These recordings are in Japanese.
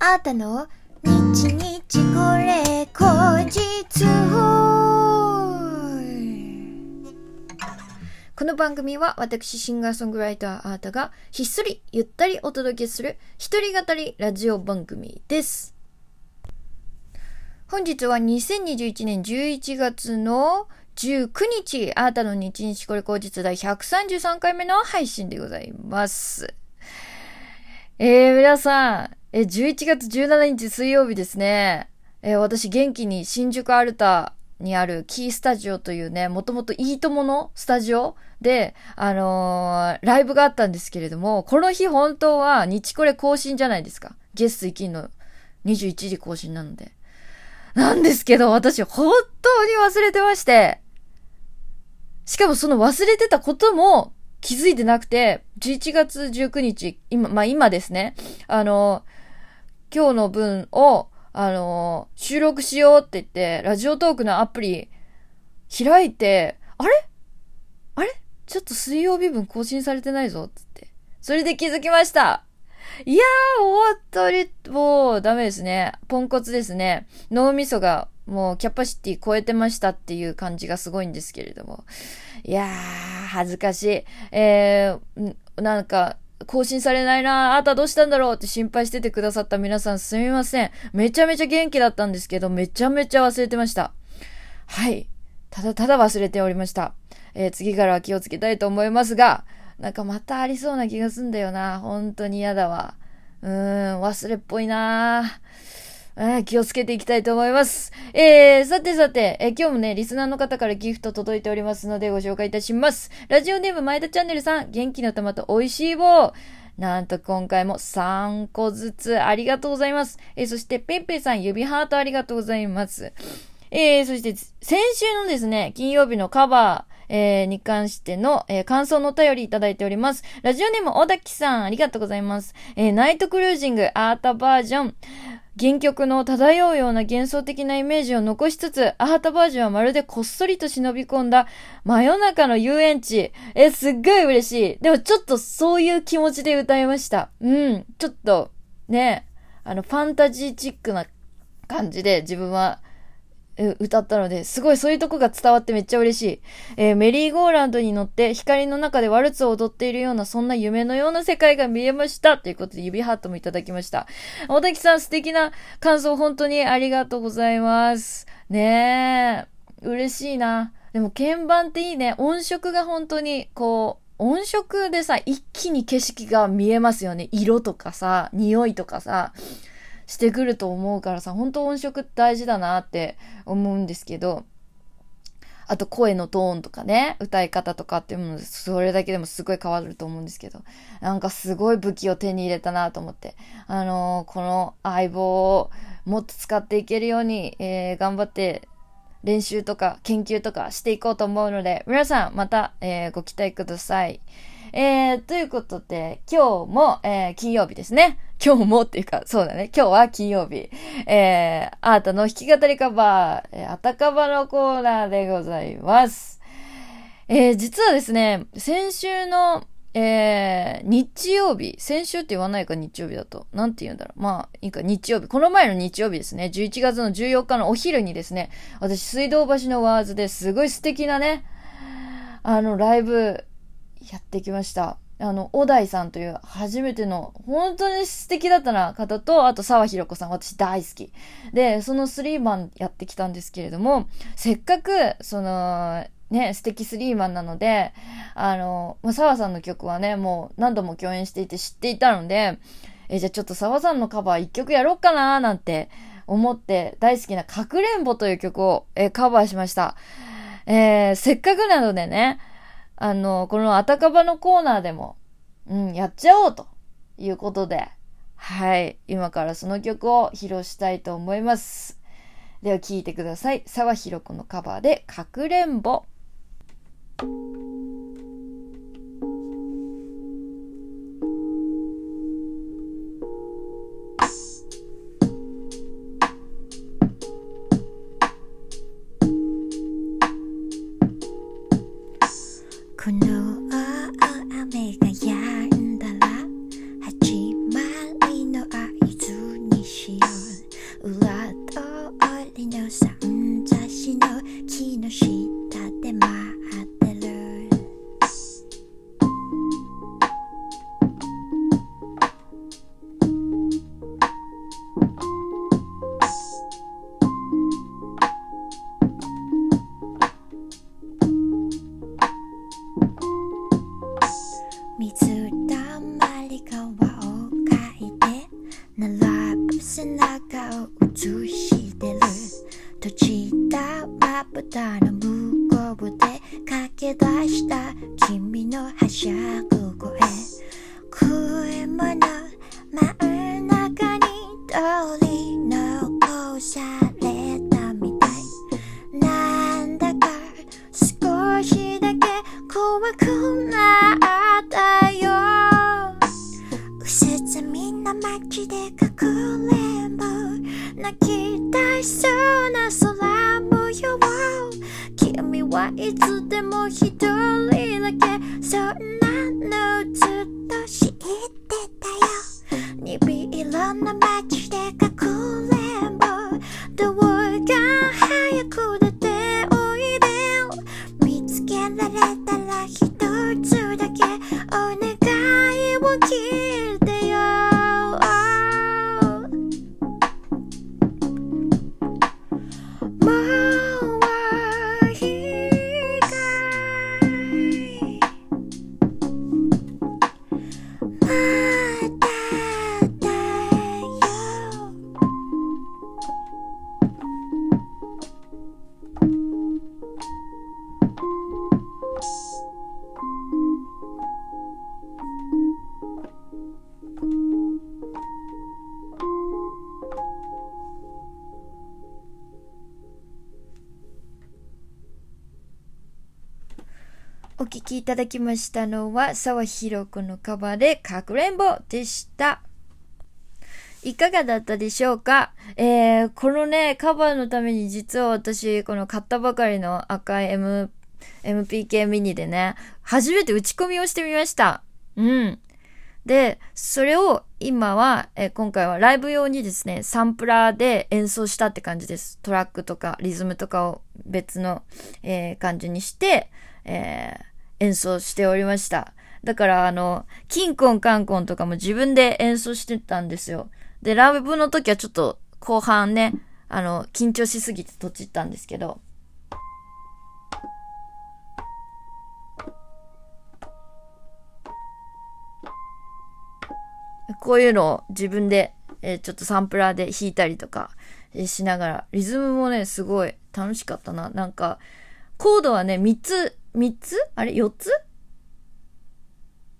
あーたの？日日これ口実この番組は私シンガーソングライターあーたがひっそりゆったりお届けする一人語りラジオ番組です。本日は2021年11月の19日、あーたの日日これ口実第133回目の配信でございます。えー、皆さん、え、11月17日水曜日ですね。え、私元気に新宿アルタにあるキースタジオというね、もともといいとものスタジオで、あのーライブがあったんですけれども、この日本当は日これ更新じゃないですか。ゲスト行きんの21時更新なので。なんですけど、私本当に忘れてまして、しかもその忘れてたことも気づいてなくて、11月19日、今、まあ今ですね、あの、今日の分を、あの、収録しようって言って、ラジオトークのアプリ開いて、あれ？あれ？ちょっと水曜日分更新されてないぞつって。それで気づきましたいやー、本当に、もう、ダメですね。ポンコツですね。脳みそが、もう、キャパシティ超えてましたっていう感じがすごいんですけれども。いやー、恥ずかしい。えー、なんか、更新されないなあなたどうしたんだろうって心配しててくださった皆さんすみません。めちゃめちゃ元気だったんですけど、めちゃめちゃ忘れてました。はい。ただただ忘れておりました。えー次からは気をつけたいと思いますが、なんかまたありそうな気がすんだよな。本当に嫌だわ。うーん、忘れっぽいなぁー気をつけていきたいと思います。えー、さてさて、えー今日もね、リスナーの方からギフト届いておりますのでご紹介いたします。ラジオネーム前田チャンネルさん、元気の玉と美味しい棒。なんと今回も3個ずつありがとうございます。えーそしてペンペンさん指ハートありがとうございます。えー、そして、先週のですね、金曜日のカバー、えー、に関しての、えー感想のお便りいただいております。ラジオネーム、小滝さん、ありがとうございます。えーナイトクルージング、アータバージョン。原曲の漂うような幻想的なイメージを残しつつ、アハタバージョンはまるでこっそりと忍び込んだ真夜中の遊園地。え、すっごい嬉しい。でもちょっとそういう気持ちで歌いました。うん。ちょっと、ね、あの、ファンタジーチックな感じで自分は歌ったので、すごいそういうとこが伝わってめっちゃ嬉しい。えーメリーゴーランドに乗って光の中でワルツを踊っているような、そんな夢のような世界が見えました。ということで指ハートもいただきました。大滝さん素敵な感想本当にありがとうございます。ねえ、嬉しいな。でも鍵盤っていいね。音色が本当にこう、音色でさ、一気に景色が見えますよね。色とかさ、匂いとかさ。してくると思うからさ、本当音色大事だなって思うんですけど、あと声のトーンとかね、歌い方とかっていうもの、それだけでもすごい変わると思うんですけど、なんかすごい武器を手に入れたなと思って、あのーこの相棒をもっと使っていけるように、えー頑張って練習とか研究とかしていこうと思うので、皆さんまた、えーご期待ください。えー、ということで、今日も、えー金曜日ですね。今日もっていうか、そうだね。今日は金曜日。えー、アートの弾き語りカバー、えー、あたかばのコーナーでございます。えー、実はですね、先週の、えー、日曜日、先週って言わないか日曜日だと。なんて言うんだろう。まあ、いいか、日曜日。この前の日曜日ですね。11月の14日のお昼にですね、私、水道橋のワーズですごい素敵なね、あの、ライブ、やってきました。あの、小田井さんという初めての、本当に素敵だったな方と、あと沢ひろ子さん、私大好き。で、そのスリーマンやってきたんですけれども、せっかく、その、ね、素敵スリーマンなので、あの、まあ、沢さんの曲はね、もう何度も共演していて知っていたので、え、じゃあちょっと沢さんのカバー一曲やろうかななんて思って、大好きなかくれんぼという曲を、えカバーしました。えーせっかくなのでね、あの、このあたかばのコーナーでも、うん、やっちゃおうということで、はい、今からその曲を披露したいと思います。では聴いてください。沢ひろ子のカバーで、かくれんぼ。このぶたの向こうで駆け出した君のはしゃぐ声車の真ん中に通り残されたみたいなんだか少しだけ怖くなったよ薄墨の街でかくれんぼ。泣き出しそうな空はい。つでも一人だけそんなのずっと知ってたよ。にび色の街で隠れんぼ。お聴きいただきましたのは、沢広子のカバーで、かくれんぼでした。いかがだったでしょうか？えー、このね、カバーのために実は私、この買ったばかりの赤い M、MPK ミニでね、初めて打ち込みをしてみました。うん。で、それを今は、え今回はライブ用にですね、サンプラーで演奏したって感じです。トラックとかリズムとかを別の、えー感じにして、えー演奏しておりました。だからあの、キンコンカンコンとかも自分で演奏してたんですよ。で、ライブの時はちょっと後半ね、あの、緊張しすぎてとちったんですけど、こういうのを自分で、えーちょっとサンプラーで弾いたりとか、えーしながら、リズムもね、すごい楽しかったな。なんか、コードはね、3つ、3つ？あれ ?4 つ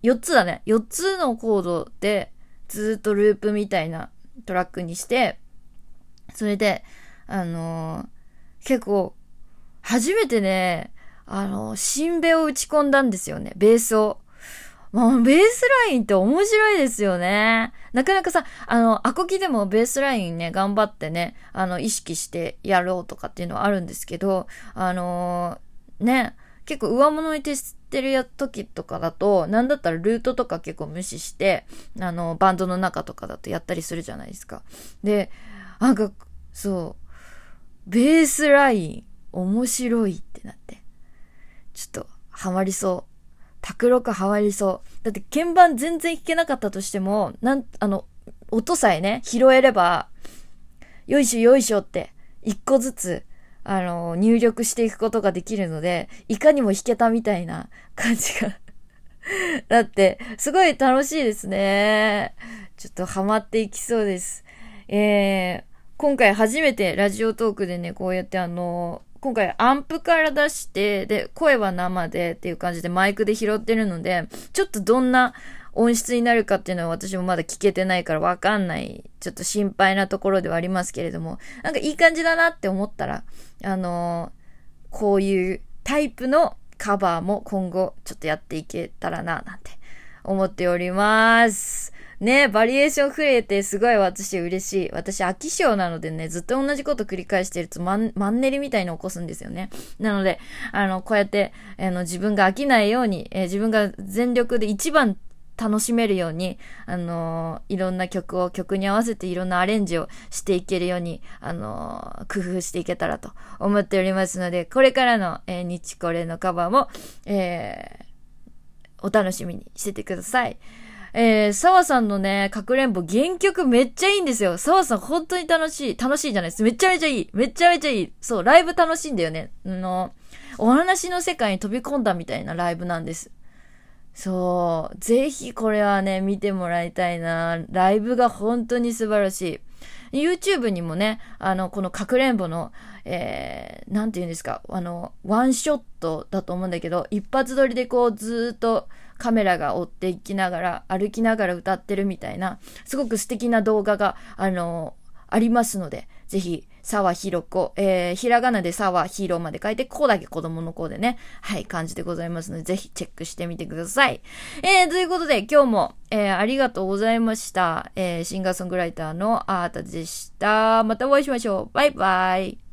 ?4 つだね。4つのコードで、ずっとループみたいなトラックにして、それで、あのー結構、初めてね、あのー、シンベを打ち込んだんですよね。ベースを。まあ、ベースラインって面白いですよね。なかなかさ、あの、アコギでもベースラインね、頑張ってね、あの、意識してやろうとかっていうのはあるんですけど、あのーね、結構上物に徹してるや時とかだと、なんだったらルートとか結構無視して、あの、バンドの中とかだとやったりするじゃないですか。で、なんか、そう、ベースライン面白いってなって、ちょっとハマりそう。卓録ハマりそう。だって鍵盤全然弾けなかったとしても、なん、あの、音さえね、拾えれば、よいしょよいしょって、一個ずつ、あの、入力していくことができるので、いかにも弾けたみたいな 感じが。だって、すごい楽しいですね。ちょっとハマっていきそうです。えー、今回初めてラジオトークでね、こうやってあの、今回アンプから出して、で、声は生でっていう感じでマイクで拾ってるので、ちょっとどんな音質になるかっていうのは私もまだ聞けてないからわかんない、ちょっと心配なところではありますけれども、なんかいい感じだなって思ったら、あのこういうタイプのカバーも今後ちょっとやっていけたらな、なんて思っております。ねバリエーション増えてすごい私嬉しい。私飽き性なのでね、ずっと同じこと繰り返してるとマンマンネリみたいに起こすんですよね。なので、あの、こうやって、あの、自分が飽きないように、えー自分が全力で一番楽しめるように、あのーいろんな曲を曲に合わせていろんなアレンジをしていけるように、あのー工夫していけたらと思っておりますので、これからの、えー日これのカバーも、えーお楽しみにしててください。えー、沢さんのね、かくれんぼ原曲めっちゃいいんですよ。沢さん本当に楽しい。楽しいじゃないです。めちゃめちゃいい。めちゃめちゃいい。そう、ライブ楽しいんだよね。あの、お話の世界に飛び込んだみたいなライブなんです。そう。ぜひこれはね、見てもらいたいな。ライブが本当に素晴らしい。YouTube にもね、あの、このかくれんぼの、えー、なんて言うんですか、あの、ワンショットだと思うんだけど、一発撮りでこうずーっとカメラが追っていきながら、歩きながら歌ってるみたいな、すごく素敵な動画が、あの、ありますので、ぜひ、沢ひろこ、えー、ひらがなで沢ひろまで書いて、こうだけ子供の子でね、はい、感じでございますので、ぜひチェックしてみてください。えー、ということで、今日も、えー、ありがとうございました。えー、シンガーソングライターのアータでした。またお会いしましょう。バイバイ。